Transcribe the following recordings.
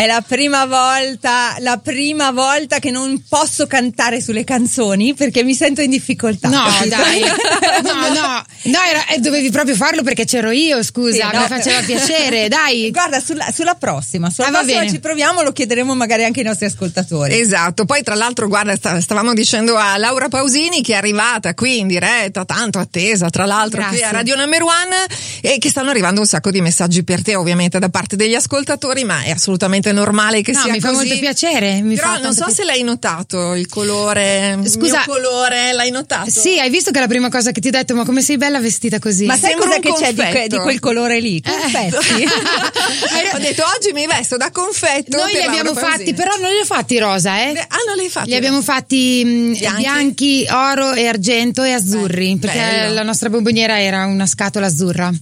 È la prima volta, la prima volta che non posso cantare sulle canzoni perché mi sento in difficoltà. No, dai. No, no. No, era, eh, dovevi proprio farlo perché c'ero io, scusa, sì, no. mi faceva piacere, dai. Guarda, sulla, sulla prossima, sulla ah, prossima ci proviamo, lo chiederemo magari anche ai nostri ascoltatori. Esatto, poi tra l'altro, guarda, stavamo dicendo a Laura Pausini che è arrivata qui in diretta, tanto attesa, tra l'altro Grazie. qui a Radio Number One e che stanno arrivando un sacco di messaggi per te, ovviamente da parte degli ascoltatori, ma è assolutamente assolutamente normale che no, sia mi così. fa molto piacere. Mi Però non so pi- se l'hai notato il colore. Scusa, il colore l'hai notato? Sì, hai visto che la prima cosa che ti ho detto, ma come sei bella vestita così? Ma sai cosa che c'è di, di, quel colore lì? Eh. Confetti. Eh. ho detto oggi mi vesto da confetto. Noi li abbiamo fatti, però non li ho fatti rosa, eh? Ah, non li hai fatti? Li abbiamo fatti mm, bianchi? bianchi, oro e argento e azzurri, Beh, perché bello. la nostra bomboniera era una scatola azzurra.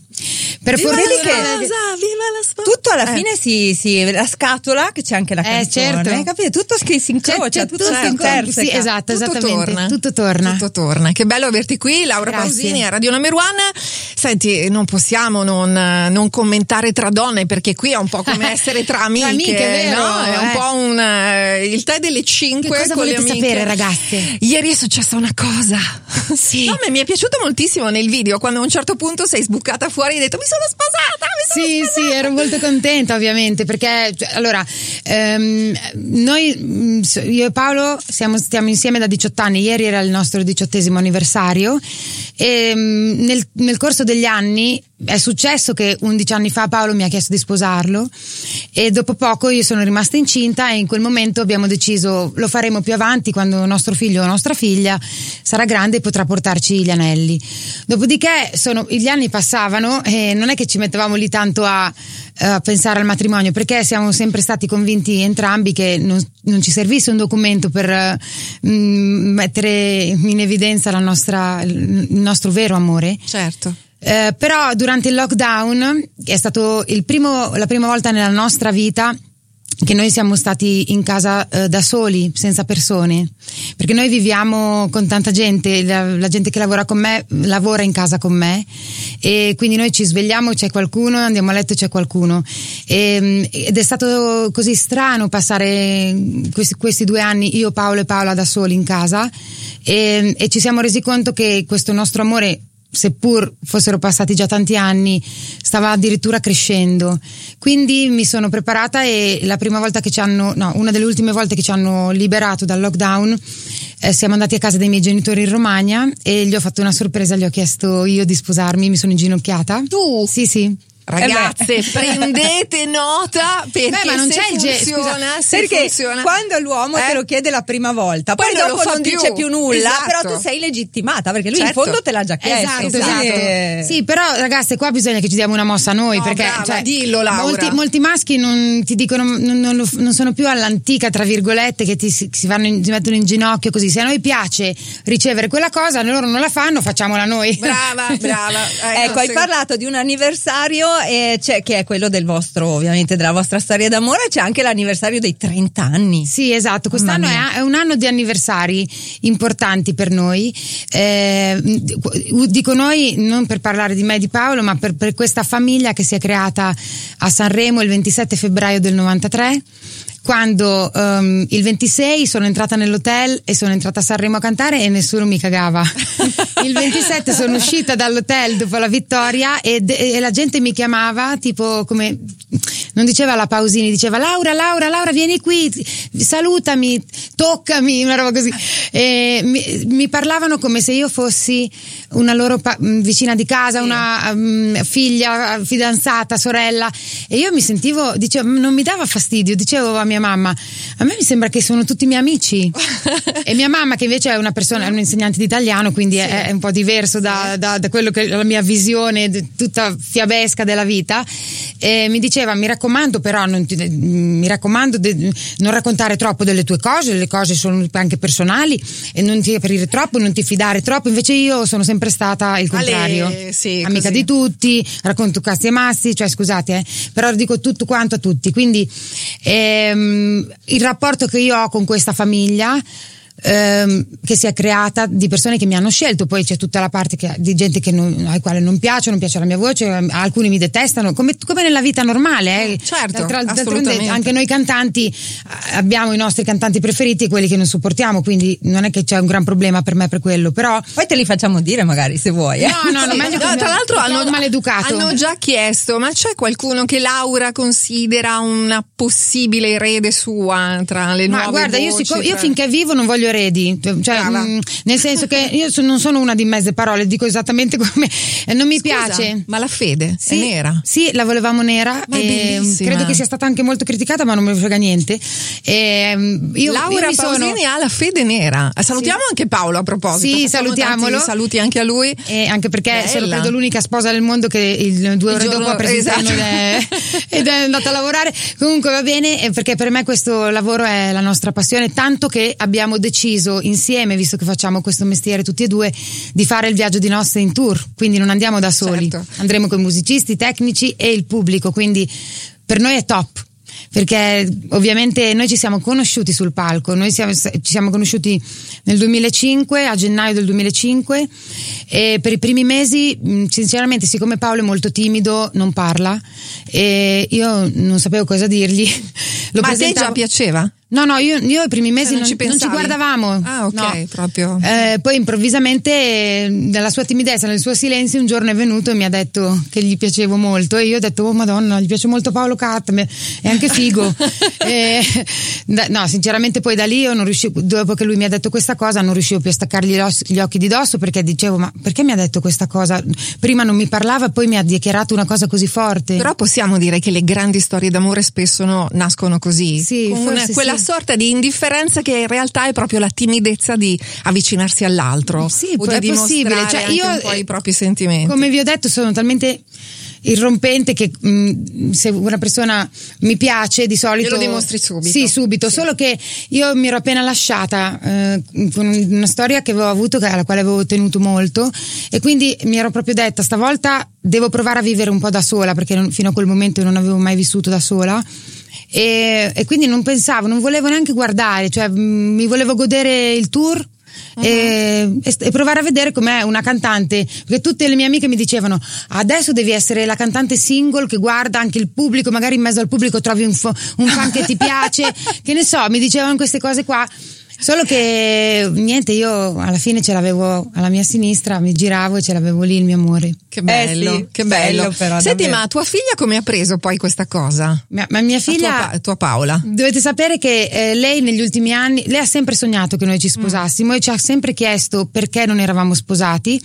Per viva la sposa, viva la sposa. Tutto alla eh. fine si, si, la scatola che c'è anche la eh, canzone, certo. capito? Tutto che si incrocia, c'è, tutto, tutto si interseca. Sì, esatto, tutto. Torna. Tutto torna. Tutto torna. Che bello averti qui, Laura Grazie. Pausini a Radio Number One. Senti, non possiamo non, non, commentare tra donne perché qui è un po' come essere tra amiche, tra amiche vero, no? È eh. un po' un uh, il tè delle 5 che cosa con le amiche. sapere, ragazze? Ieri è successa una cosa. Sì. No, mi è piaciuto moltissimo nel video quando a un certo punto sei sbucata fuori e hai detto "Mi sono sposata". sì, sì, ero molto contenta ovviamente perché cioè, allora ehm, noi, mm, io e Paolo siamo, stiamo insieme da 18 anni, ieri era il nostro diciottesimo anniversario e mm, nel, nel corso degli anni è successo che 11 anni fa Paolo mi ha chiesto di sposarlo e dopo poco io sono rimasta incinta e in quel momento abbiamo deciso lo faremo più avanti quando nostro figlio o nostra figlia sarà grande e potrà portarci gli anelli. Dopodiché sono, gli anni passavano e non è che ci mettevamo lì tanto a, a pensare al matrimonio perché siamo sempre stati convinti entrambi che non, non ci servisse un documento per uh, mettere in evidenza nostra, il nostro vero amore. Certo. Eh, però durante il lockdown è stato primo, la prima volta nella nostra vita che noi siamo stati in casa eh, da soli, senza persone, perché noi viviamo con tanta gente, la, la, gente che lavora con me lavora in casa con me. E quindi noi ci svegliamo, c'è qualcuno, andiamo a letto, c'è qualcuno. E, ed è stato così strano passare questi, questi, due anni io, Paolo e Paola da soli in casa. E, e ci siamo resi conto che questo nostro amore seppur fossero passati già tanti anni, stava addirittura crescendo. Quindi mi sono preparata e la prima volta che ci hanno, no, una delle ultime volte che ci hanno liberato dal lockdown, eh, siamo andati a casa dei miei genitori in Romagna e gli ho fatto una sorpresa, gli ho chiesto io di sposarmi, mi sono inginocchiata. Tu? Sì, sì. Ragazze, eh prendete nota perché Beh, ma non c'è il funziona, ge- perché funziona. quando l'uomo eh? te lo chiede la prima volta, poi, poi dopo non più. dice più nulla, esatto. però tu sei legittimata perché lui certo. in fondo te l'ha già chiesto. Esatto, esatto. Sì, però ragazze, qua bisogna che ci diamo una mossa a noi no, perché brava, cioè, dillo Laura. Molti, molti, maschi non ti dicono non, non, non, sono più all'antica tra virgolette che ti, si, vanno in, si mettono in ginocchio così. Se a noi piace ricevere quella cosa, loro non la fanno, facciamola noi. Brava, brava. Ecco, ecco hai parlato di un anniversario e c'è che è quello del vostro, ovviamente, della vostra storia d'amore, c'è anche l'anniversario dei 30 anni. Sì, esatto, quest'anno è, è, un anno di anniversari importanti per noi. Eh, dico noi non per parlare di me e di Paolo, ma per, per questa famiglia che si è creata a Sanremo il 27 febbraio del 93 quando um, il 26 sono entrata nell'hotel e sono entrata a Sanremo a cantare e nessuno mi cagava. il 27 sono uscita dall'hotel dopo la vittoria e, e, la gente mi chiamava tipo come non diceva la Pausini, diceva Laura, Laura, Laura, vieni qui, salutami, toccami, una roba così. E mi, mi parlavano come se io fossi una loro pa- vicina di casa, sì. una um, figlia, fidanzata, sorella e io mi sentivo, dicevo, non mi dava fastidio, dicevo a mia mamma, a me mi sembra che sono tutti miei amici. e mia mamma, che invece è una persona, è un insegnante di italiano, quindi sì. è, è, un po' diverso da, da, da, quello che è la mia visione tutta fiabesca della vita, e mi diceva, mi raccomando però, non ti, mi raccomando di non raccontare troppo delle tue cose, le cose sono anche personali e non ti aprire troppo, non ti fidare troppo, invece io sono sempre stata il contrario, Ale, sì, amica così. di tutti, racconto cazzi e massi, cioè scusate, eh, però dico tutto quanto a tutti, quindi ehm, il rapporto che io ho con questa famiglia ehm, che si è creata di persone che mi hanno scelto, poi c'è tutta la parte che, di gente che non, ai quale non piace, non piace la mia voce, alcuni mi detestano, come, come nella vita normale. Eh. Certo, d'altronde anche noi cantanti eh, abbiamo i nostri cantanti preferiti e quelli che non sopportiamo, quindi non è che c'è un gran problema per me per quello, però... Poi te li facciamo dire magari se vuoi. Eh? No, no, no, meglio no, tra l'altro hanno, maleducato. hanno già chiesto, ma c'è qualcuno che Laura considera una possibile erede sua tra le ma nuove guarda, voci, io, sic- io finché vivo non voglio eredi, cioè, mh, mm, nel senso che io so, non sono una di mezze parole, dico esattamente come non mi Scusa, piace. Ma la fede sì, è nera? Sì, la volevamo nera. Ma e credo che sia stata anche molto criticata, ma non me ne frega niente. E, mm, io, Laura io Pausini sono... ha la fede nera. Salutiamo sì. anche Paolo a proposito. Sì, salutiamolo. Saluti anche a lui. E anche perché Bella. sono credo l'unica sposa del mondo che il, due ore giorno, dopo ha preso esatto. ed, è, ed è andata a lavorare. Comunque va bene, perché per me questo lavoro è la nostra passione, tanto che abbiamo deciso insieme, visto che facciamo questo mestiere tutti e due, di fare il viaggio di notte in tour. Quindi non andiamo da soli, certo. andremo con i musicisti, i tecnici e il pubblico. Quindi per noi è top perché ovviamente noi ci siamo conosciuti sul palco, noi siamo, ci siamo conosciuti nel 2005, a gennaio del 2005 e per i primi mesi sinceramente siccome Paolo è molto timido non parla e io non sapevo cosa dirgli. Lo Ma a te già piaceva? No, no, io, io i primi mesi cioè, non, non, ci non, ci guardavamo. Ah, ok, no. proprio. Eh, poi improvvisamente, nella sua timidezza, nel suo silenzio, un giorno è venuto e mi ha detto che gli piacevo molto. E io ho detto, oh madonna, gli piace molto Paolo Cat, è anche figo. e, no, sinceramente poi da lì io non riuscivo, dopo che lui mi ha detto questa cosa, non riuscivo più a staccargli gli occhi di dosso perché dicevo, ma perché mi ha detto questa cosa? Prima non mi parlava, poi mi ha dichiarato una cosa così forte. Però possiamo dire che le grandi storie d'amore spesso no, nascono così. Sì, con una, quella sì. Sorta di indifferenza che in realtà è proprio la timidezza di avvicinarsi all'altro sì, o di è possibile. Cioè, io, un po' i propri sentimenti. Come vi ho detto, sono talmente irrompente che mh, mm, se una persona mi piace di solito lo dimostri subito sì subito sì. solo che io mi ero appena lasciata eh, con una storia che avevo avuto alla quale avevo tenuto molto e quindi mi ero proprio detta stavolta devo provare a vivere un po' da sola perché non, fino a quel momento non avevo mai vissuto da sola e, e quindi non pensavo, non volevo neanche guardare, cioè mi volevo godere il tour Uh-huh. E, e, provare a vedere com'è una cantante perché tutte le mie amiche mi dicevano adesso devi essere la cantante single che guarda anche il pubblico magari in mezzo al pubblico trovi un, fo- un fan che ti piace che ne so mi dicevano queste cose qua Solo che niente, io alla fine ce l'avevo alla mia sinistra, mi giravo e ce l'avevo lì il mio amore. Che bello, eh sì, che bello. bello però, Senti, davvero. ma tua figlia come ha preso poi questa cosa? Ma, ma mia figlia. Tua, tua, Paola. Dovete sapere che eh, lei negli ultimi anni, lei ha sempre sognato che noi ci sposassimo mm. e ci ha sempre chiesto perché non eravamo sposati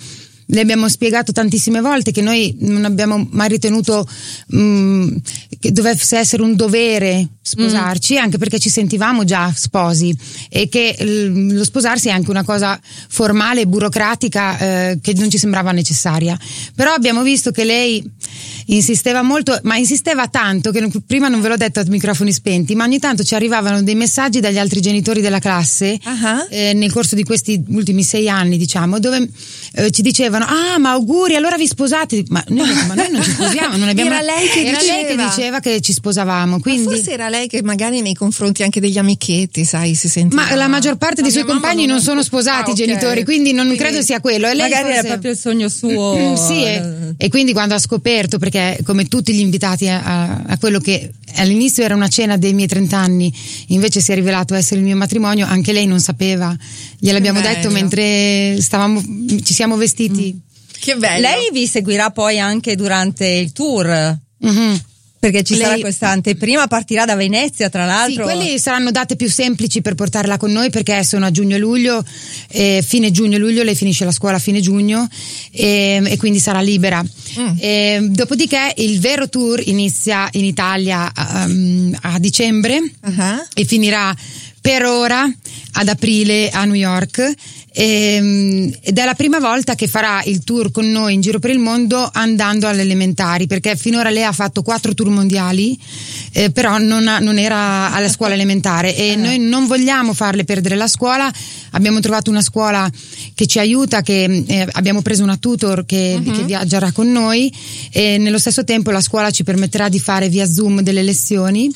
le abbiamo spiegato tantissime volte che noi non abbiamo mai ritenuto mh, mm, che dovesse essere un dovere sposarci, mm. anche perché ci sentivamo già sposi e che l- lo sposarsi è anche una cosa formale e burocratica eh, che non ci sembrava necessaria. Però abbiamo visto che lei insisteva molto, ma insisteva tanto che prima non ve l'ho detto a microfoni spenti, ma ogni tanto ci arrivavano dei messaggi dagli altri genitori della classe uh-huh. eh, nel corso di questi ultimi sei anni, diciamo, dove eh, ci dicevano: Ah, ma auguri, allora vi sposate. Ma noi, ma noi non ci sposiamo, non abbiamo. Era lei che, era diceva. Lei che diceva che ci sposavamo. Quindi... forse era lei che magari nei confronti anche degli amichetti, sai, si sentiva. Ma la maggior parte dei suoi compagni non, non sono sposati, ah, okay. genitori, quindi non quindi, credo sia quello. E lei magari forse... era proprio il sogno suo. Mm, sì, e, e, quindi quando ha scoperto, perché come tutti gli invitati a, a quello che all'inizio era una cena dei miei 30 anni, invece si è rivelato essere il mio matrimonio, anche lei non sapeva. Gliel'abbiamo detto mentre stavamo, ci siamo vestiti. Mm. Che bello. Lei vi seguirà poi anche durante il tour. Mm-hmm perché ci Lei... sarà questa anteprima, partirà da Venezia tra l'altro. Sì, quelle saranno date più semplici per portarla con noi perché sono a giugno e luglio, eh, fine giugno e luglio, lei finisce la scuola a fine giugno e, e quindi sarà libera. Mm. E, dopodiché il vero tour inizia in Italia um, a dicembre uh-huh. e finirà per ora ad aprile a New York ehm, ed è la prima volta che farà il tour con noi in giro per il mondo andando alle elementari perché finora lei ha fatto quattro tour mondiali eh, però non, ha, non, era alla scuola elementare e eh. noi non vogliamo farle perdere la scuola abbiamo trovato una scuola che ci aiuta che eh, abbiamo preso una tutor che, uh-huh. che viaggerà con noi e nello stesso tempo la scuola ci permetterà di fare via zoom delle lezioni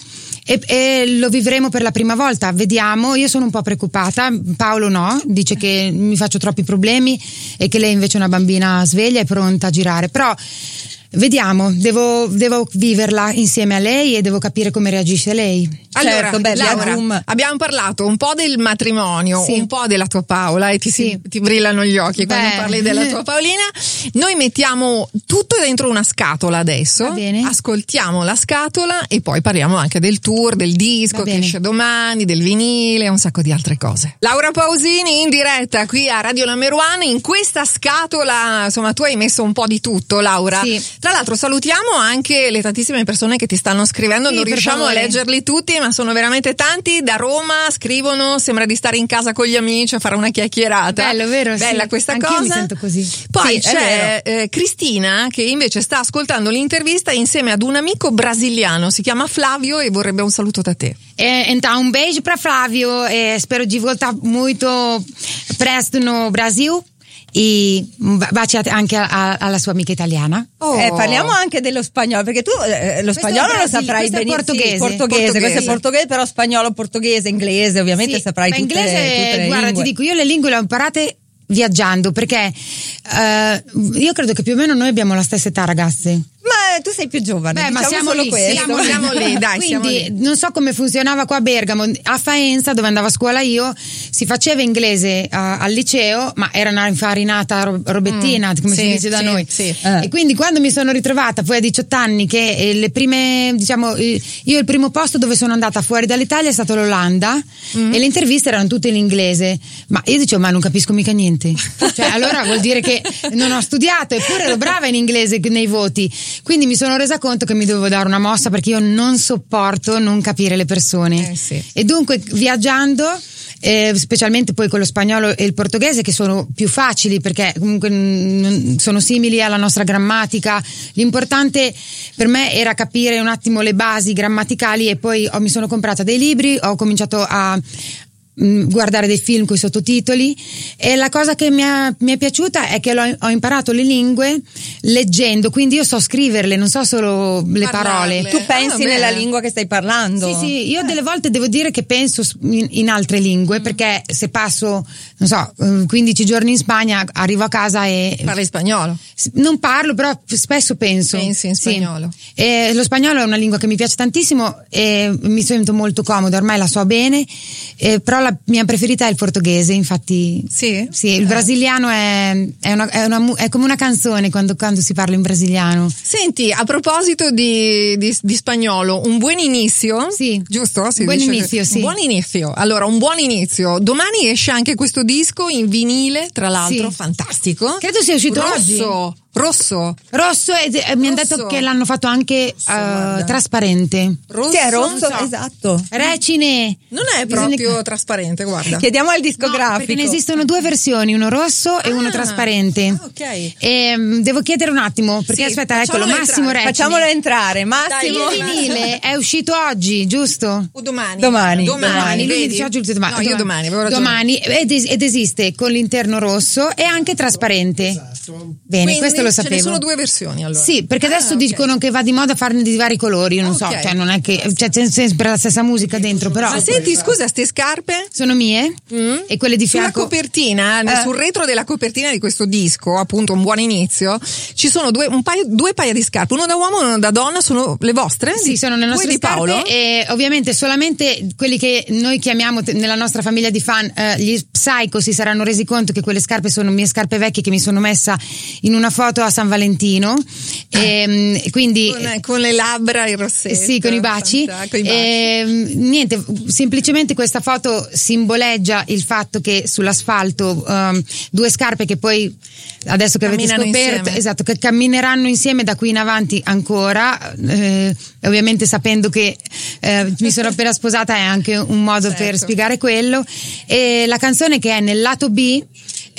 e, e, lo vivremo per la prima volta. Vediamo, io sono un po' preoccupata, Paolo no, dice che mi faccio troppi problemi e che lei invece è una bambina sveglia e pronta a girare, però Vediamo, devo, devo, viverla insieme a lei e devo capire come reagisce lei. Allora, certo, beh, Laura, abbiamo parlato un po' del matrimonio, sì. un po' della tua Paola e ti, sì. ti brillano gli occhi beh. quando parli della tua Paolina. Noi mettiamo tutto dentro una scatola adesso, ascoltiamo la scatola e poi parliamo anche del tour, del disco che esce domani, del vinile e un sacco di altre cose. Laura Pausini in diretta qui a Radio One, in questa scatola, insomma tu hai messo un po' di tutto Laura. Sì. Tra l'altro salutiamo anche le tantissime persone che ti stanno scrivendo, sì, non riusciamo a leggerli tutti, ma sono veramente tanti. Da Roma scrivono, sembra di stare in casa con gli amici a fare una chiacchierata. Bello, vero? Bella sì. questa Anch'io cosa. mi sento così. Poi sì, c'è eh, Cristina che invece sta ascoltando l'intervista insieme ad un amico brasiliano, si chiama Flavio e vorrebbe un saluto da te. É, então, um beijo para Flávio. É, espero de voltar muito presto no Brasil. E baci anche alla sua amica italiana. Oh. Eh, parliamo anche dello spagnolo, perché tu eh, lo spagnolo lo saprai benissimo. Portoghese. portoghese. portoghese. Questo è portoghese, però spagnolo, portoghese, inglese, ovviamente sì, saprai tutte, inglese, tutte le guarda, lingue. ti dico, io le lingue le ho imparate viaggiando, perché uh, io credo che più o meno noi abbiamo la stessa età, ragazzi. Ma tu sei più giovane, Beh, diciamo ma siamo lì. Siamo, siamo lì, dai, Quindi lì. non so come funzionava qua a Bergamo, a Faenza dove andavo a scuola io, si faceva inglese uh, al liceo, ma era una infarinata ro- robettina, mm, come sì, si dice da sì, noi. Sì. Eh. E quindi quando mi sono ritrovata poi a 18 anni che eh, le prime, diciamo, io il primo posto dove sono andata fuori dall'Italia è stato l'Olanda mm. e le interviste erano tutte in inglese, ma io dicevo ma non capisco mica niente. cioè allora vuol dire che non ho studiato, eppure ero brava in inglese nei voti. Quindi mi sono resa conto che mi dovevo dare una mossa perché io non sopporto non capire le persone. Eh sì. E dunque viaggiando. Eh, specialmente poi con lo spagnolo e il portoghese che sono più facili perché comunque n- sono simili alla nostra grammatica l'importante per me era capire un attimo le basi grammaticali e poi ho, mi sono comprata dei libri ho cominciato a mh, guardare dei film con i sottotitoli e la cosa che mi, ha, mi è piaciuta è che ho imparato le lingue leggendo, quindi io so scriverle, non so solo le Parlarle. parole. Tu pensi Ah, nella lingua che stai parlando? Sì, sì, io delle volte devo dire che penso in, in altre lingue perché se passo, non so, eh, 15 giorni in Spagna, arrivo a casa e Parli spagnolo? non parlo, però spesso penso. Pensi in Sì. spagnolo. E lo spagnolo è una lingua che mi piace tantissimo e mi sento molto comoda, ormai la so bene, eh, però la mia preferita è il portoghese, infatti. Sì? Sì, il brasiliano è, è, una- è una è come una canzone quando, quando si parla in brasiliano. Senti, a proposito di, di- di spagnolo, un buon inizio? Sì. Giusto? Si Buon inizio, che- sì. Un buon inizio. Allora, un buon inizio. Domani esce anche questo disco in vinile, tra l'altro, Sì. fantastico. Credo sia uscito oggi. Rosso. Rosso. Rosso, e e mi hanno detto Rosso. che l'hanno fatto anche guarda. eh, trasparente. Rosso. Sì, è rosso, so. esatto. Recine! Non è Bisogna- proprio trasparente, guarda. Chiediamo al No, discografico. perché ne esistono due versioni, uno rosso e uno Ah, trasparente. ah, ok. E, mm, devo chiedere un attimo, perché Sì, aspetta, eccolo, Massimo entrare. Recini. Facciamolo entrare, Massimo. Dai, Il vinile è uscito oggi, giusto? O domani. Domani. Domani. Domani. lui dice oggi domani. No, io domani, avevo ragione. Domani, ed, es- ed esiste con l'interno rosso e anche trasparente. Bene, Quindi questo lo Ce sapevo. ne sono due versioni allora. Sì, perché adesso Ah, ok. dicono che va di moda farne di vari colori, io non so, Ok. cioè non è che cioè, c'è sempre la stessa musica dentro, però Ma senti, scusa, ste scarpe? sono mie e quelle di Sulla fianco copertina, nel- Eh. sul retro della copertina di questo disco, appunto un buon inizio, ci sono due, un paio, due paia di scarpe, uno da uomo e uno da donna, sono le vostre? Sì, Di- sono le nostre di Paolo? e ovviamente solamente quelli che noi chiamiamo nella nostra famiglia di fan eh, gli psycho si saranno resi conto che quelle scarpe sono mie scarpe vecchie che mi sono messa in una foto a San Valentino e, mm, quindi Con, con le labbra in rossetto. sì, con i baci. Con i baci. Ehm, niente, semplicemente questa foto simboleggia il fatto che sull'asfalto ehm, due scarpe che poi adesso che avete Camminano scoperto, insieme. esatto, che cammineranno insieme da qui in avanti ancora, eh, ovviamente sapendo che eh, mi sono appena sposata è anche un modo per Certo. spiegare quello. E la canzone che è nel lato B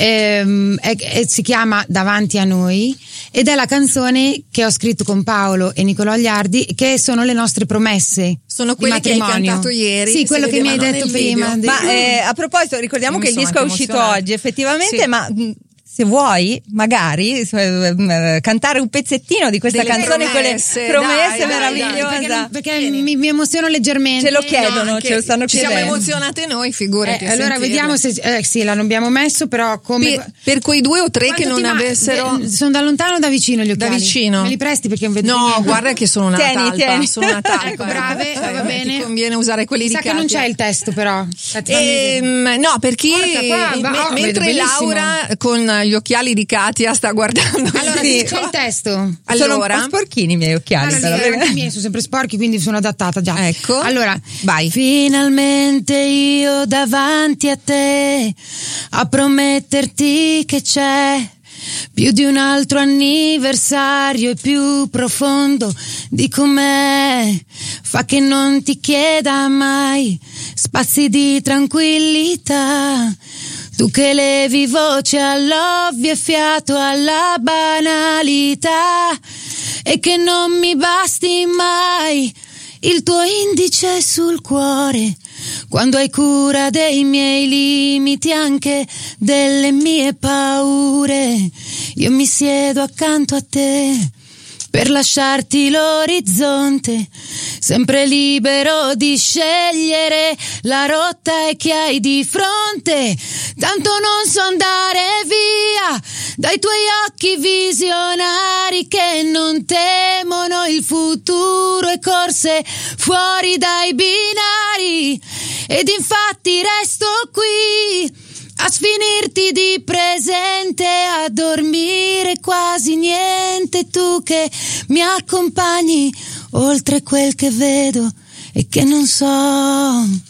ehm, è- è- si chiama Davanti a noi ed è la canzone che ho scritto con Paolo e Nicolò Agliardi che sono le nostre promesse. Sono quelle che hai cantato ieri, Sì, quello che mi hai detto video. prima. di- Ma eh, a proposito, ricordiamo Io mi che il disco è uscito oggi, effettivamente, Sì. ma mh, se vuoi, magari eh, cantare un pezzettino di questa Delle canzone promesse, con le promesse dai, meravigliose. Perché, perché mi, mi emoziono leggermente. Ce lo chiedono, No, ce lo stanno ci chiedendo. siamo emozionate noi, figurati. Eh, allora vediamo se eh, sì, la abbiamo messo, però come per, per quei due o tre Quanto che non avessero eh, sono da lontano o da vicino gli da occhiali? vicino. Me li presti perché non vedo No, niente. guarda che sono una Tieni, talpa, tieni. sono una talpa. Ecco, brave, Eh, va bene. Ti conviene usare quelli Mi di sa che non c'è il testo però. Ehm, no, perché mentre. Laura con gli occhiali di Katia sta guardando allora, sì. c'è il testo. Sono un Allora? po' sporchini i miei occhiali. Allora, però, sì, anche i miei sono sempre sporchi, quindi sono adattata già. Ecco. Allora, Vai. Finalmente io davanti a te a prometterti che c'è più di un altro anniversario e più profondo di com'è. Fa che non ti chieda mai spazi di tranquillità. Tu che levi voce all'ovvio e fiato alla banalità e che non mi basti mai il tuo indice sul cuore quando hai cura dei miei limiti anche delle mie paure. Io mi siedo accanto a te per lasciarti l'orizzonte, sempre libero di scegliere la rotta e che hai di fronte. Tanto non so andare via dai tuoi occhi visionari che non temono il futuro e corse fuori dai binari. Ed infatti resto qui a sfinirti di presente, a dormire quasi niente, tu che mi accompagni oltre quel che vedo e che non so.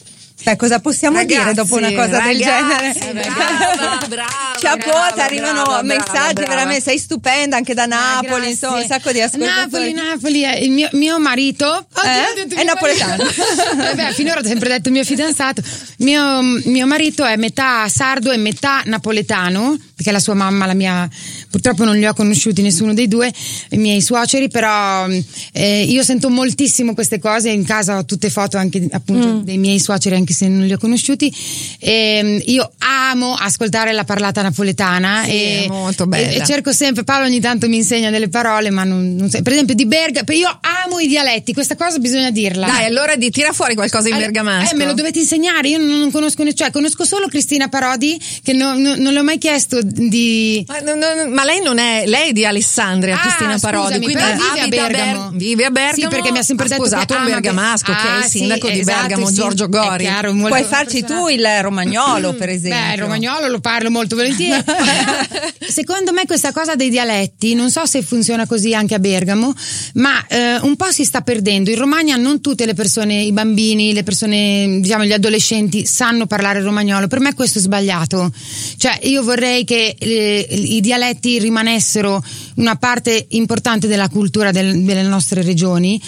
Beh, cosa possiamo Ragazzi, dire dopo una cosa del ragazzi, genere? brava, brava, Chapeau, brava, arrivano brava, messaggi brava. veramente, sei stupenda anche da Napoli, Grazie. insomma, un sacco di Napoli, ascoltatori. Napoli, eh, il mio, mio marito Oh, Eh? detto È mio napoletano. marito. Eh finora ho sempre detto mio fidanzato. Mio, mio marito è metà sardo e metà napoletano, perché la sua mamma, la mia, purtroppo non li ho conosciuti nessuno dei due, i miei suoceri, però eh, io sento moltissimo queste cose. In casa ho tutte foto anche appunto dei miei suoceri, anche se non li ho conosciuti. E, io amo ascoltare la parlata napoletana Sì, e, è molto bella. e- e cerco sempre, Paolo ogni tanto mi insegna delle parole, ma non, non so. Per esempio di Berga, io amo i dialetti, questa cosa bisogna dirla. Dai, allora di, tira fuori qualcosa in Allora, bergamasco. Eh, me lo dovete insegnare, io non, non conosco, cioè conosco solo Cristina Parodi, che non, non- non le ho mai chiesto di... Ma, no, no, ma lei non è, lei è di Alessandria, Ah, Cristina Parodi, scusami, quindi vive a abita a Bergamo. Ber- vive a Bergamo. Sì, perché mi ha sempre detto sposato che un ama bergamasco, che è Ah, il sì, sindaco di esatto, Bergamo. Giorgio Gori. chiaro, Puoi farci tu il romagnolo, per esempio. Beh, il romagnolo lo parlo molto volentieri. Secondo me questa cosa dei dialetti, non so se funziona così anche a Bergamo, ma eh, un po' si sta perdendo. In Romagna non tutte le persone, i bambini, le persone, diciamo gli adolescenti sanno parlare il romagnolo. Per me questo è sbagliato. Cioè io vorrei che eh, i dialetti rimanessero una parte importante della cultura del- delle nostre regioni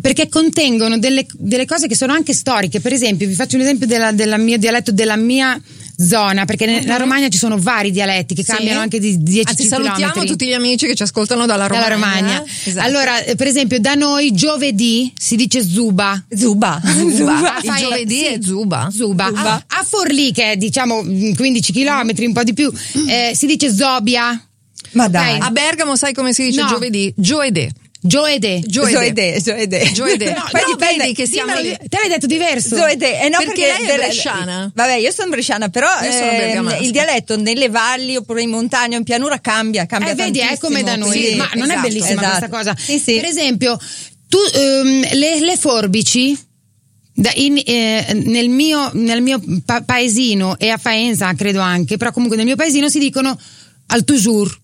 perché contengono delle, delle cose che sono anche storiche. Per esempio, vi faccio un esempio della, della mio dialetto della mia zona, perché nella Romagna ci sono vari dialetti che Sì. cambiano anche di 10 Anzi, salutiamo chilometri tutti gli amici che ci ascoltano dalla Romagna. dalla Romagna. Esatto. Allora, eh, per esempio, da noi giovedì si dice zuba. Zuba. Zuba. Ah, Il fai- giovedì sì. è Zuba. Zuba. Zuba. A, a Forlì, che è diciamo mm, 15 km, un po' di più, eh, si dice zobia. Ma dai. Ok. A Bergamo sai come si dice No. giovedì? Gioedè. Gioede. Zoede, Zoede. Gioedè. No, Però dipende- vedi che siamo lì. te l'hai detto diverso. Zoede, eh no, Perché lei è del- bresciana. Vabbè, io sono bresciana, però Io sono ehm, bergamasca. il dialetto nelle valli oppure in montagna o in pianura cambia, cambia Eh, vedi, è tantissimo, come da noi, quindi- ma non è esatto, bellissima esatto. questa cosa. Sì, sì. Per esempio, tu, ehm, le, le forbici. da- in- eh, nel mio, nel mio pa- paesino e a Faenza credo anche, però comunque nel mio paesino si dicono al toujours.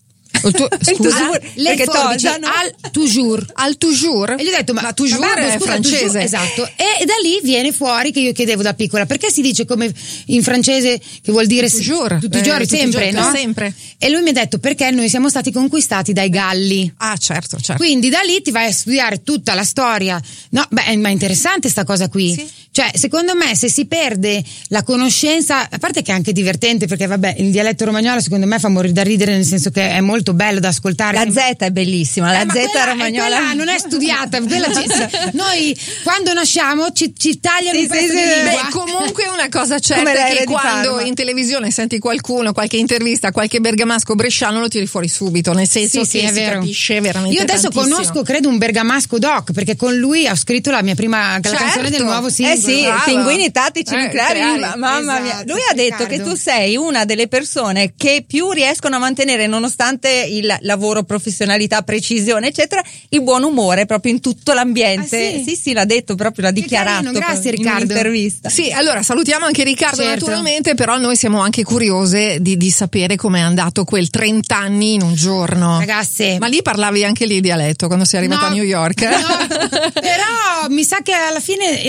Il tuo- Il scusa? toujours. Le Perché tosano? al toujours. Al toujours? E gli ho detto, ma, toujours ma babbo, è scusa, francese. toujours- esatto. E da lì viene fuori che io chiedevo da piccola, perché si dice come in francese che vuol dire Toujours. tutti i Eh, giorni, i sempre, no? sempre. E lui mi ha detto, perché noi siamo stati conquistati dai galli. Ah, certo, certo. Quindi da lì ti vai a studiare tutta la storia. No, beh, ma è interessante sta cosa qui. Sì. Cioè, secondo me, se si perde la conoscenza, a parte che è anche divertente, perché vabbè, il dialetto romagnolo secondo me fa morire da ridere, nel senso che è molto bello da ascoltare. La Z è bellissima, la eh, Z quella, romagnola. Non è studiata, quella ci, noi quando nasciamo ci, ci tagliano Sì, un pezzo sì, sì. Beh, comunque una cosa certa è che quando in televisione senti qualcuno, qualche intervista, qualche bergamasco bresciano lo tiri fuori subito, nel senso Sì, sì, che è si vero. capisce veramente Io adesso tantissimo. conosco, credo, un bergamasco doc, perché con lui ho scritto la mia prima la Certo. canzone del nuovo singolo. Eh sì, pinguini tattici Eh, nucleari, nucleari, ma- mamma mia. esatto, Lui ha detto Riccardo. che tu sei una delle persone che più riescono a mantenere, nonostante il lavoro, professionalità, precisione, eccetera, il buon umore proprio in tutto l'ambiente. Ah, sì? sì, sì, l'ha detto proprio, l'ha Che dichiarato carino, grazie, in Riccardo. un'intervista. Sì, allora salutiamo anche Riccardo Certo. naturalmente, però noi siamo anche curiose di, di sapere com'è andato quel 30 anni in un giorno. Ragazze, Ma lì parlavi anche lì dialetto quando sei arrivata No, a New York. no, però mi sa che alla fine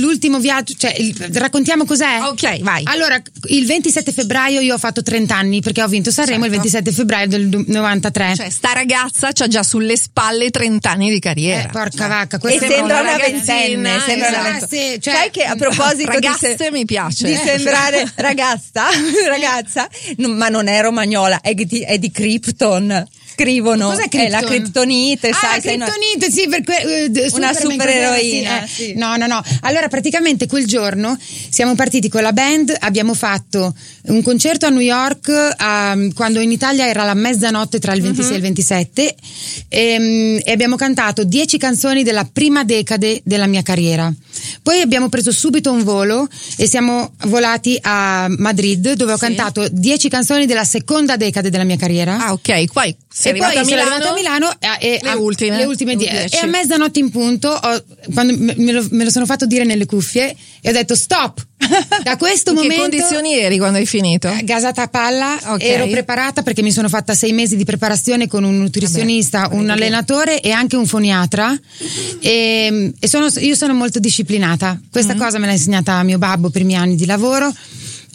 l'ultimo viaggio, cioè il- raccontiamo cos'è? Ok, vai. Allora, il 27 febbraio io ho fatto 30 anni perché ho vinto Sanremo il Certo. 27 febbraio del du- 93. Cioè, sta ragazza c'ha già sulle spalle 30 anni di carriera. Eh, porca Cioè, vacca, E questa è sembra una ventenne, sembra una esatto. cioè- Sai che a proposito di, Ragazze mi piace. di Eh. sembrare ragazza, ragazza, no, ma non è romagnola, è di, è di Krypton. Scrivono, Cos'è è la Krypton? criptonite, Ah, sai, la criptonite, sì, per que- eh, Una supereroina, cos'era? sì. No, no, no. Allora, praticamente quel giorno siamo partiti con la band, abbiamo fatto un concerto a New York ehm, quando in Italia era la mezzanotte tra il 26 e il 27 ehm, e abbiamo cantato 10 canzoni della prima decade della mia carriera. Poi abbiamo preso subito un volo e siamo volati a Madrid dove ho Sì. cantato 10 canzoni della seconda decade della mia carriera. Ah, ok, poi sei e poi arrivata a Milano. arrivata a Milano e, e Le a- ultime. le ultime Le die- dieci. e a mezzanotte in punto ho- quando me, lo, me lo sono fatto dire nelle cuffie e ho detto stop da questo In che momento condizioni eri quando hai finito? eh, gasata a palla Ok. ero preparata perché mi sono fatta sei mesi di preparazione con un nutrizionista un allenatore e anche un foniatra e, e sono- io sono molto disciplinata questa Mm. cosa me l'ha insegnata mio babbo per i miei anni di lavoro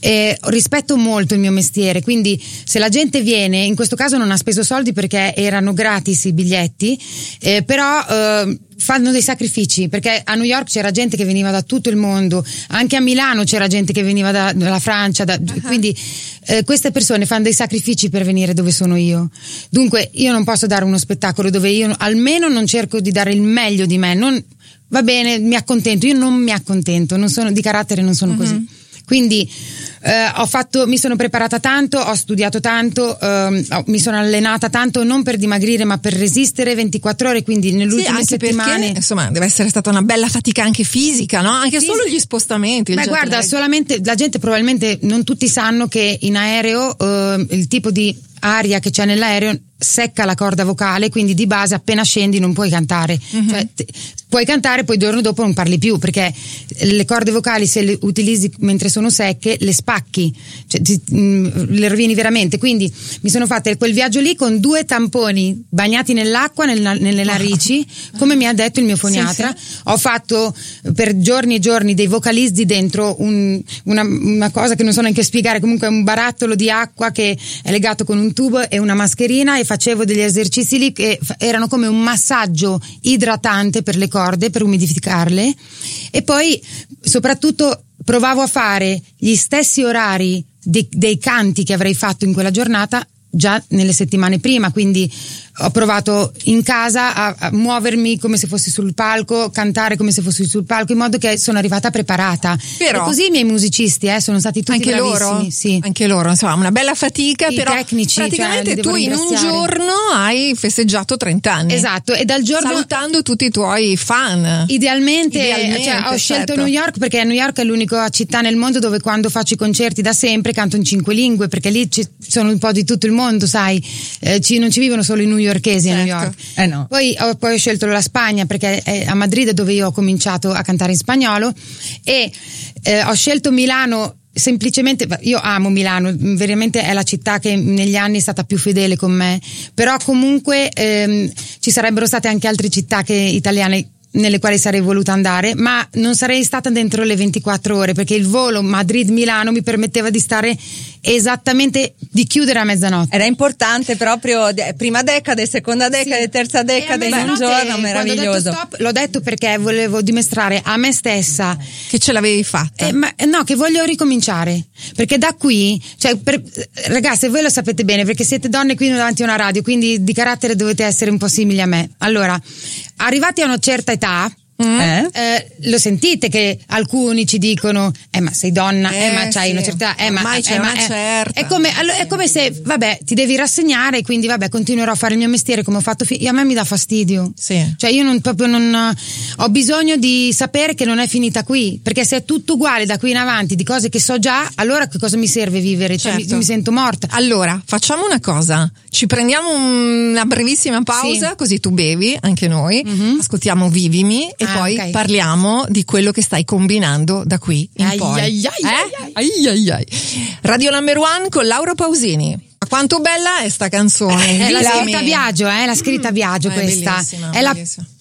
e rispetto molto il mio mestiere, quindi se la gente viene, in questo caso non ha speso soldi perché erano gratis i biglietti, eh, però eh, fanno dei sacrifici perché a New York c'era gente che veniva da tutto il mondo, anche a Milano c'era gente che veniva da- dalla Francia, da- quindi eh, queste persone fanno dei sacrifici per venire dove sono io. Dunque io non posso dare uno spettacolo dove io almeno non cerco di dare il meglio di me, non, va bene, mi accontento, io non mi accontento, non sono, di carattere non sono così. Quindi eh, ho fatto, mi sono preparata tanto, ho studiato tanto, ehm, mi sono allenata tanto non per dimagrire ma per resistere 24 ore, quindi nelle Sì, ultime anche settimane. perché insomma deve essere stata una bella fatica anche fisica, no? Anche Sì, solo gli spostamenti. jet guarda, lag. solamente la gente probabilmente non tutti sanno che in aereo eh, il tipo di aria che c'è nell'aereo secca la corda vocale, quindi di base appena scendi non puoi cantare. Mhm. Cioè, te- puoi cantare, poi il giorno dopo non parli più, perché le corde vocali se le utilizzi mentre sono secche le spacchi, cioè, ti- mh, le rovini veramente. Quindi mi sono fatta quel viaggio lì con due tamponi bagnati nell'acqua nel- nelle narici, come mi ha detto il mio foniatra. Ho fatto per giorni e giorni dei vocalizzi dentro un- una, una cosa che non so neanche spiegare, comunque un barattolo di acqua che è legato con un tubo e una mascherina e facevo degli esercizi lì che erano come un massaggio idratante per le corde, per umidificarle. E poi soprattutto provavo a fare gli stessi orari di- dei canti che avrei fatto in quella giornata già nelle settimane prima, quindi ho provato in casa a, a muovermi come se fossi sul palco, cantare come se fossi sul palco, in modo che sono arrivata preparata. Però- e così i miei musicisti eh, sono stati tutti anche bravissimi. loro, Sì. anche loro, insomma, una bella fatica, I però tecnici, cioè, praticamente devo tu in un giorno hai festeggiato 30 anni. Esatto, e dal giorno Salutando tutti i tuoi fan. Idealmente, Idealmente, cioè, ho scelto certo. New York perché New York è l'unica città nel mondo dove quando faccio i concerti da sempre canto in cinque lingue perché lì ci sono un po' di tutto il mondo, sai, Eh, ci- non ci vivono solo i newyorkesi a New Certo. York. Eh no. Poi ho, poi ho scelto la Spagna perché è a Madrid dove io ho cominciato a cantare in spagnolo e eh, ho scelto Milano semplicemente io amo Milano veramente è la città che negli anni è stata più fedele con me però comunque ehm, ci sarebbero state anche altre città che, italiane nelle quali sarei voluta andare, ma non sarei stata dentro le 24 ore perché il volo Madrid-Milano mi permetteva di stare esattamente di chiudere a mezzanotte. Era importante proprio prima decade, seconda decade, sì. terza decade in un giorno, meraviglioso. Detto stop, l'ho detto perché volevo dimostrare a me stessa che ce l'avevi fatta. Eh, ma, no, che voglio ricominciare. Perché da qui, cioè, per, ragazzi, voi lo sapete bene perché siete donne qui davanti a una radio, quindi di carattere dovete essere un po' simili a me. Allora, arrivati a una certa età, Mm. Eh? Eh, lo sentite che alcuni ci dicono eh ma sei donna eh, ma c'hai sì. una certa eh, ma, c'è eh, una ma, certa è come, è come, se vabbè ti devi rassegnare quindi vabbè continuerò a fare il mio mestiere come ho fatto fi- a me mi dà fastidio sì. cioè io non, proprio non ho bisogno di sapere che non è finita qui perché se è tutto uguale da qui in avanti di cose che so già allora che cosa mi serve vivere cioè certo. mi, mi, sento morta allora facciamo una cosa ci prendiamo una brevissima pausa sì. così tu bevi anche noi mm-hmm. ascoltiamo Vivimi e ah, poi okay. parliamo di quello che stai combinando da qui in ai poi. Ai ai eh? Radio Number One con Laura Pausini. Ma quanto bella è sta canzone? È la scritta Viaggio, eh? La scritta Viaggio mm, questa. È, è la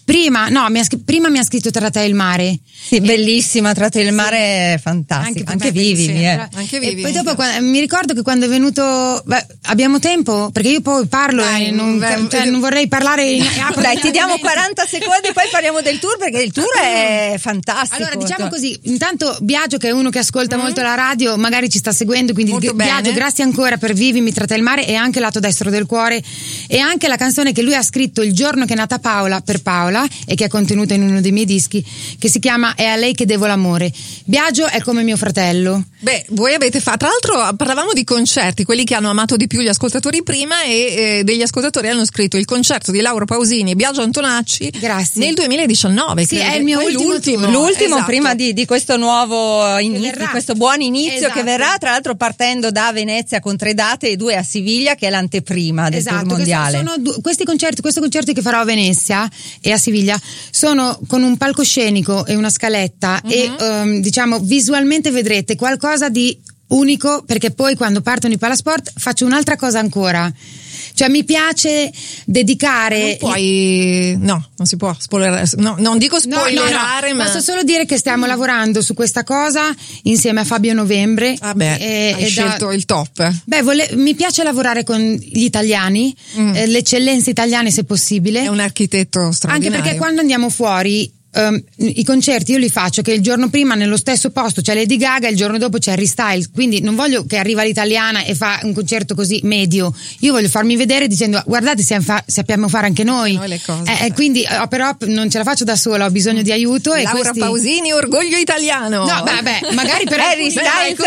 Prima, no, mi ha, prima mi ha scritto Tra te e il mare. Sì, bellissima, Tra te e il mare è fantastica. Anche, anche vivimi, sì, eh. Anche vivi. Poi dopo quando, mi ricordo che quando è venuto. Beh, abbiamo tempo? Perché io poi parlo Dai, e non, beh, cioè, non, vorrei parlare. In, Dai, ti diamo 40 secondi e poi parliamo del tour perché il tour è fantastico. Allora, diciamo così: intanto Biagio, che è uno che ascolta mm. molto la radio, magari ci sta seguendo. Quindi, molto Biagio, bene. grazie ancora per Vivimi, Tra te e il mare e anche lato destro del cuore. E anche la canzone che lui ha scritto il giorno che è nata Paola per Paola e che è contenuta in uno dei miei dischi, che si chiama È a lei che devo l'amore. Biagio è come mio fratello. Beh, voi avete fatto, tra l'altro parlavamo di concerti, quelli che hanno amato di più gli ascoltatori prima e eh, degli ascoltatori hanno scritto il concerto di Laura Pausini e Biagio Antonacci Grazie. nel 2019. Sì, è il mio ultimo l'ultimo, l'ultimo esatto. prima di, di, questo nuovo inizio, di questo buon inizio esatto. che verrà, tra l'altro partendo da Venezia con tre date e due a Siviglia che è l'anteprima del esatto, tour mondiale. Sono, sono, questi concerti, questo concerto che farò a Venezia e a Siviglia sono con un palcoscenico e una scaletta uh-huh. e um, diciamo visualmente vedrete qualcosa di unico perché poi quando partono i palasport faccio un'altra cosa ancora cioè mi piace dedicare. Non puoi. No, non si può spoilerare. No, non dico spoilerare, no, no, ma. Posso solo dire che stiamo lavorando su questa cosa insieme a Fabio Novembre. Vabbè, e, hai e scelto da... il top. Beh, vole... mi piace lavorare con gli italiani, mm. eh, le eccellenze italiane se possibile. È un architetto straordinario. Anche perché quando andiamo fuori Um, i concerti io li faccio che il giorno prima nello stesso posto c'è Lady Gaga e il giorno dopo c'è Harry Styles quindi non voglio che arriva l'italiana e fa un concerto così medio. Io voglio farmi vedere dicendo guardate fa- sappiamo fare anche noi, noi cose, eh, eh, quindi oh, però non ce la faccio da sola ho bisogno di aiuto Laura e questi... Pausini orgoglio italiano. No vabbè magari per Harry Styles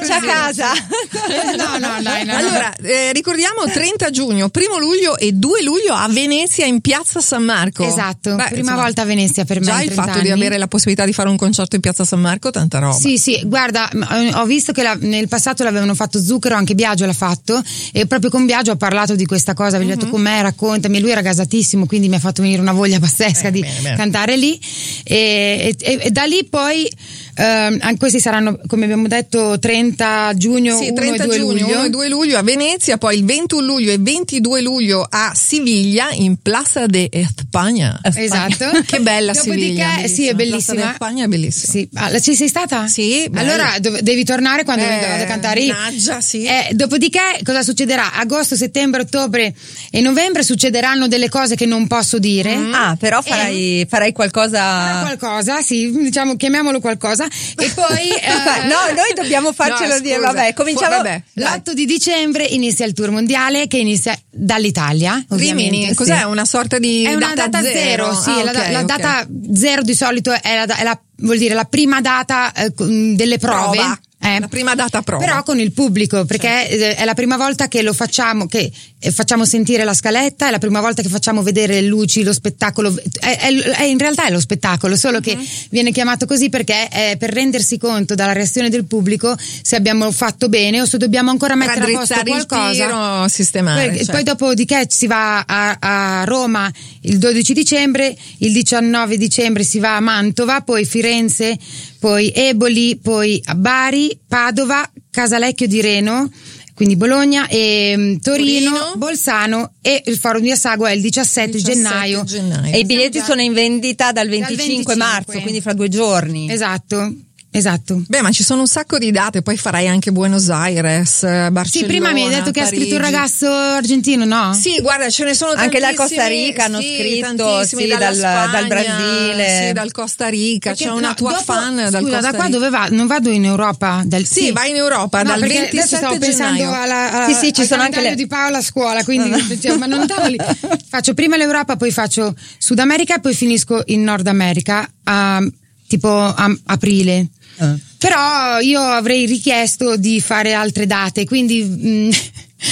c'è a casa. No no dai no, allora eh, ricordiamo 30 giugno 1 luglio e 2 luglio a Venezia in piazza San Marco. Esatto Beh, prima insomma, volta a Venezia esperienza per me. Già il fatto anni. di avere la possibilità di fare un concerto in piazza San Marco, tanta roba. Sì, sì, guarda, ho visto che la, nel passato l'avevano fatto Zucchero, anche Biagio l'ha fatto e proprio con Biagio ho parlato di questa cosa, vi ho detto mm-hmm. com'è, raccontami, lui era gasatissimo, quindi mi ha fatto venire una voglia pazzesca eh, di bene, bene. cantare lì e, e, e da lì poi Uh, questi saranno, come abbiamo detto, 30 giugno, sì, 30 1 e 2 giugno, luglio. 1 e 2 luglio a Venezia, poi il 21 luglio e 22 luglio a Siviglia, in Plaza de España. Esatto. che bella Siviglia. Sì, è bellissima. Plaza de España è bellissima. Sì. Ah, ci sei stata? Sì. Bella. Allora dov- devi tornare quando eh, a cantare io. Naggia, sì. Eh, dopodiché cosa succederà? Agosto, settembre, ottobre e novembre succederanno delle cose che non posso dire. Mm. Ah, però farai, farai qualcosa. Farò qualcosa, sì, diciamo, chiamiamolo qualcosa. E poi eh, no, noi dobbiamo farcelo no, dire. Vabbè, cominciamo. Vabbè, l'8 di dicembre inizia il tour mondiale che inizia dall'Italia. Rimini, sì. cos'è? Una sorta di è una data, data zero? zero. Sì, ah, la, okay, la okay. data zero di solito è la, è la vuol dire la prima data eh, delle prove. Prova. Eh, la prima data prova. Però con il pubblico, perché certo. è la prima volta che lo facciamo, che eh, facciamo sentire la scaletta, è la prima volta che facciamo vedere le luci, lo spettacolo. È, è, è in realtà è lo spettacolo, solo uh-huh. che mhm. viene chiamato così perché è per rendersi conto dalla reazione del pubblico se abbiamo fatto bene o se dobbiamo ancora mettere a posto qualcosa. sistemare. Poi, certo. poi dopodiché si va a, a Roma il 12 dicembre, il 19 dicembre si va a Mantova, poi Firenze, poi Eboli, poi a Bari, Padova, Casalecchio di Reno, quindi Bologna, e, um, Torino, Torino, Bolzano e il forum di Assago è il 17, 17 gennaio. gennaio. E i biglietti sono in vendita dal 25, dal 25, marzo, quindi fra due giorni. Esatto. Esatto. Beh, ma ci sono un sacco di date, poi farai anche Buenos Aires, Barcellona. Sì, prima mi hai detto che Parigi. ha scritto un ragazzo argentino, no? Sì, guarda, ce ne sono Anche dal tantissimi, Costa Rica hanno sì, scritto, tantissimi, sì, dalla dal- Spagna, dal Brasile. Sì, dal Costa Rica, Perché, c'è una no, tua dopo- fan dal scusa, Costa da qua Rica. dove va? Non vado in Europa? Dal, Sì, vai in Europa No, dal perché 27 adesso stavo pensando gennaio. alla, alla, Sì, sì, ci sono anche le- di Paola a scuola, quindi cioè, ma non andavo lì. Faccio prima l'Europa, poi faccio Sud America e poi finisco in Nord America a tipo a aprile. Ah. Però io avrei richiesto di fare altre date, quindi mm,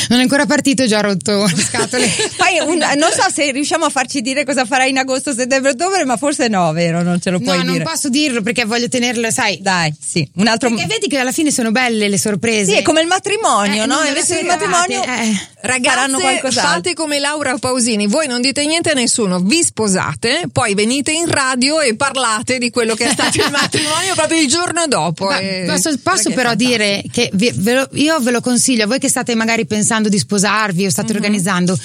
non è ancora partito, ho già rotto le scatole. Poi un- non so se riusciamo a farci dire cosa farai in agosto, settembre, ottobre, ma forse no, vero? Non ce lo No, puoi non dire. posso dirlo perché voglio tenerlo, sai. Dai, sì, un altro. Perché vedi che alla fine sono belle le sorprese. Sì, è come il matrimonio, Eh, no? non Invece del avete matrimonio eh. Ragazze, qualcos'altro. fate come Laura Pausini, voi non dite niente a nessuno, vi sposate, poi venite in radio e parlate di quello che è stato il matrimonio proprio il giorno dopo. Ma e- posso, posso però fantastico. dire che vi- ve lo- io ve lo consiglio, a voi che state magari pensando di sposarvi o state organizzando,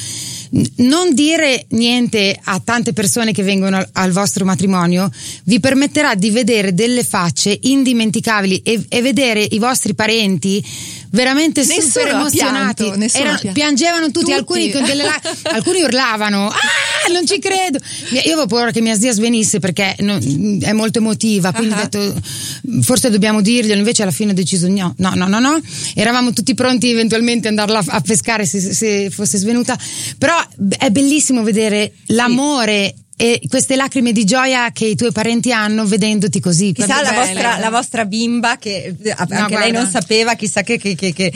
n- non dire niente a tante persone che vengono al, al vostro matrimonio vi permetterà di vedere delle facce indimenticabili e, e vedere i vostri parenti veramente Nessuno super emozionati. pianto, Erano- piangevano tutti, Tutti. alcuni con delle la- alcuni urlavano. Ah, non ci credo. Io avevo paura che mia zia svenisse perché non- è molto emotiva, quindi Ah. ho detto forse dobbiamo dirglielo, invece alla fine ho deciso no, no, no, no, no. Eravamo tutti pronti eventualmente ad andarla a pescare se, se fosse svenuta, però è bellissimo vedere l'amore e queste lacrime di gioia che i tuoi parenti hanno vedendoti così. Chissà la vostra, la vostra bimba che eh, anche lei guarda. non sapeva, chissà che, che, che, che,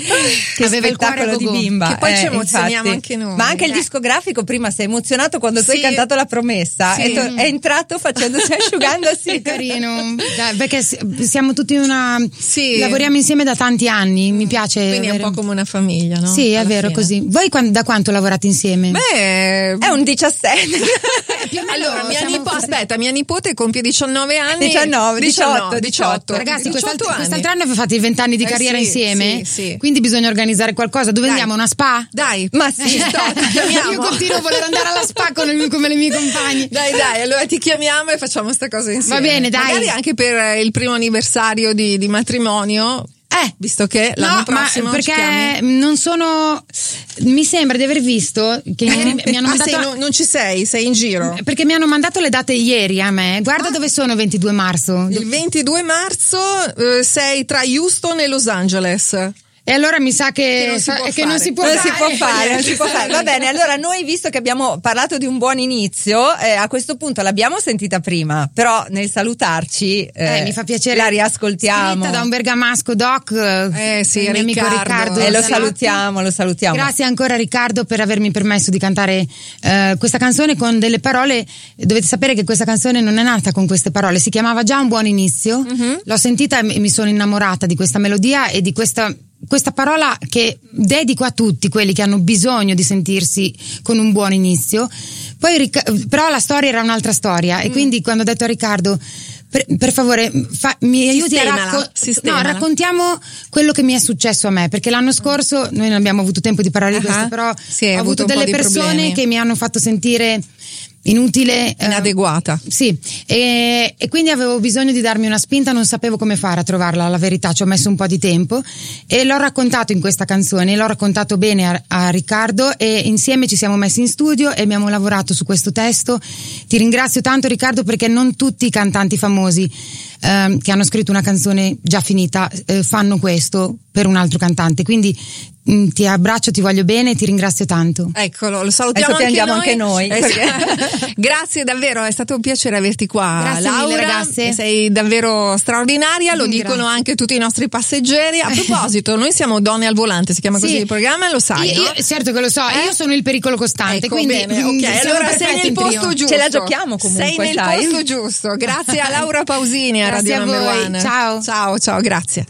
che Aveva il cuore di bimba. Che poi ci eh, emozioniamo infatti. anche noi. Ma anche il Eh. discografico prima si è emozionato quando tu Sì. hai cantato la promessa. Sì. È, to- è entrato facendosi asciugandosi. È carino, Dai, perché siamo tutti una. Sì. Lavoriamo insieme da tanti anni, mi piace. Quindi è un avere- po' come una famiglia, no? Sì, è Alla vero, fine. così. Voi da quanto lavorate insieme? Beh, È un 17. allora, mia nipo- aspetta, mia nipote compie 19 anni. 19, 18, 18. Ragazzi, 18 quest'altro, anni. quest'altro anno avete fatto i vent'anni di Eh carriera sì, insieme, sì, sì. quindi bisogna organizzare qualcosa. Dove Dai. andiamo? Una spa? Dai, Ma sì, sto, ti chiamiamo. Io continuo a voler andare alla spa con le- come le mie compagne. Dai, dai, allora ti chiamiamo e facciamo sta cosa insieme. Va bene, dai. Magari anche per il primo anniversario di, di matrimonio, Eh, visto che l'anno no, prossimo perché non sono. Mi sembra di aver visto che ieri mi hanno ah, mandato. sei, non, non ci sei, sei in giro. Perché mi hanno mandato le date ieri a me. Guarda Ah. dove sono 22 marzo. Il 22 marzo eh, sei tra Houston e Los Angeles. E allora mi sa che, Che non si può che fare. non si può non fare. si può fare, non si può fare. Va bene, allora noi visto che abbiamo parlato di un buon inizio, eh, a questo punto l'abbiamo sentita prima, però nel salutarci eh, Eh, mi fa piacere. la riascoltiamo. Scritta da un bergamasco doc. Eh, sì, il mio amico Riccardo. Riccardo. E lo salutiamo, lo salutiamo. Grazie ancora Riccardo per avermi permesso di cantare eh, questa canzone con delle parole. Dovete sapere che questa canzone non è nata con queste parole, si chiamava già Un buon inizio. Mhm. L'ho sentita e mi sono innamorata di questa melodia e di questa, questa parola che dedico a tutti quelli che hanno bisogno di sentirsi con un buon inizio. Poi, però la storia era un'altra storia Mm. e quindi quando ho detto a Riccardo per, per favore fa- mi aiuti a sistemala. no, raccontiamo quello che mi è successo a me, perché l'anno scorso noi non abbiamo avuto tempo di parlare di Ah, questo, però sì, ho avuto avuto delle persone che mi hanno fatto sentire inutile. eh, Inadeguata. sì, e, e quindi avevo bisogno di darmi una spinta, non sapevo come fare a trovarla, la verità, ci ho messo un po' di tempo e l'ho raccontato in questa canzone, l'ho raccontato bene a, a Riccardo e insieme ci siamo messi in studio e abbiamo lavorato su questo testo. Ti ringrazio tanto Riccardo perché non tutti i cantanti famosi ehm, che hanno scritto una canzone già finita eh, fanno questo per un altro cantante, quindi ti abbraccio, ti voglio bene e ti ringrazio tanto. Eccolo, lo salutiamo Adesso piangiamo anche noi. anche noi, Eh, Grazie davvero, è stato un piacere averti qua, Grazie mille, Laura. ragazze. Sei davvero straordinaria, lo Grazie. dicono anche tutti i nostri passeggeri. A proposito, noi siamo Donne al volante, si chiama così Sì. il programma, lo sai, Io- no? io- certo che lo so, Eh? io sono il pericolo costante, Ecco, quindi bene, mm, ok, siamo allora sei nel posto trio. giusto. Ce la giochiamo comunque, Sei nel sai? posto giusto. Grazie a Laura Pausini a Grazie Radio a Number voi. One. Ciao. Ciao, ciao, grazie.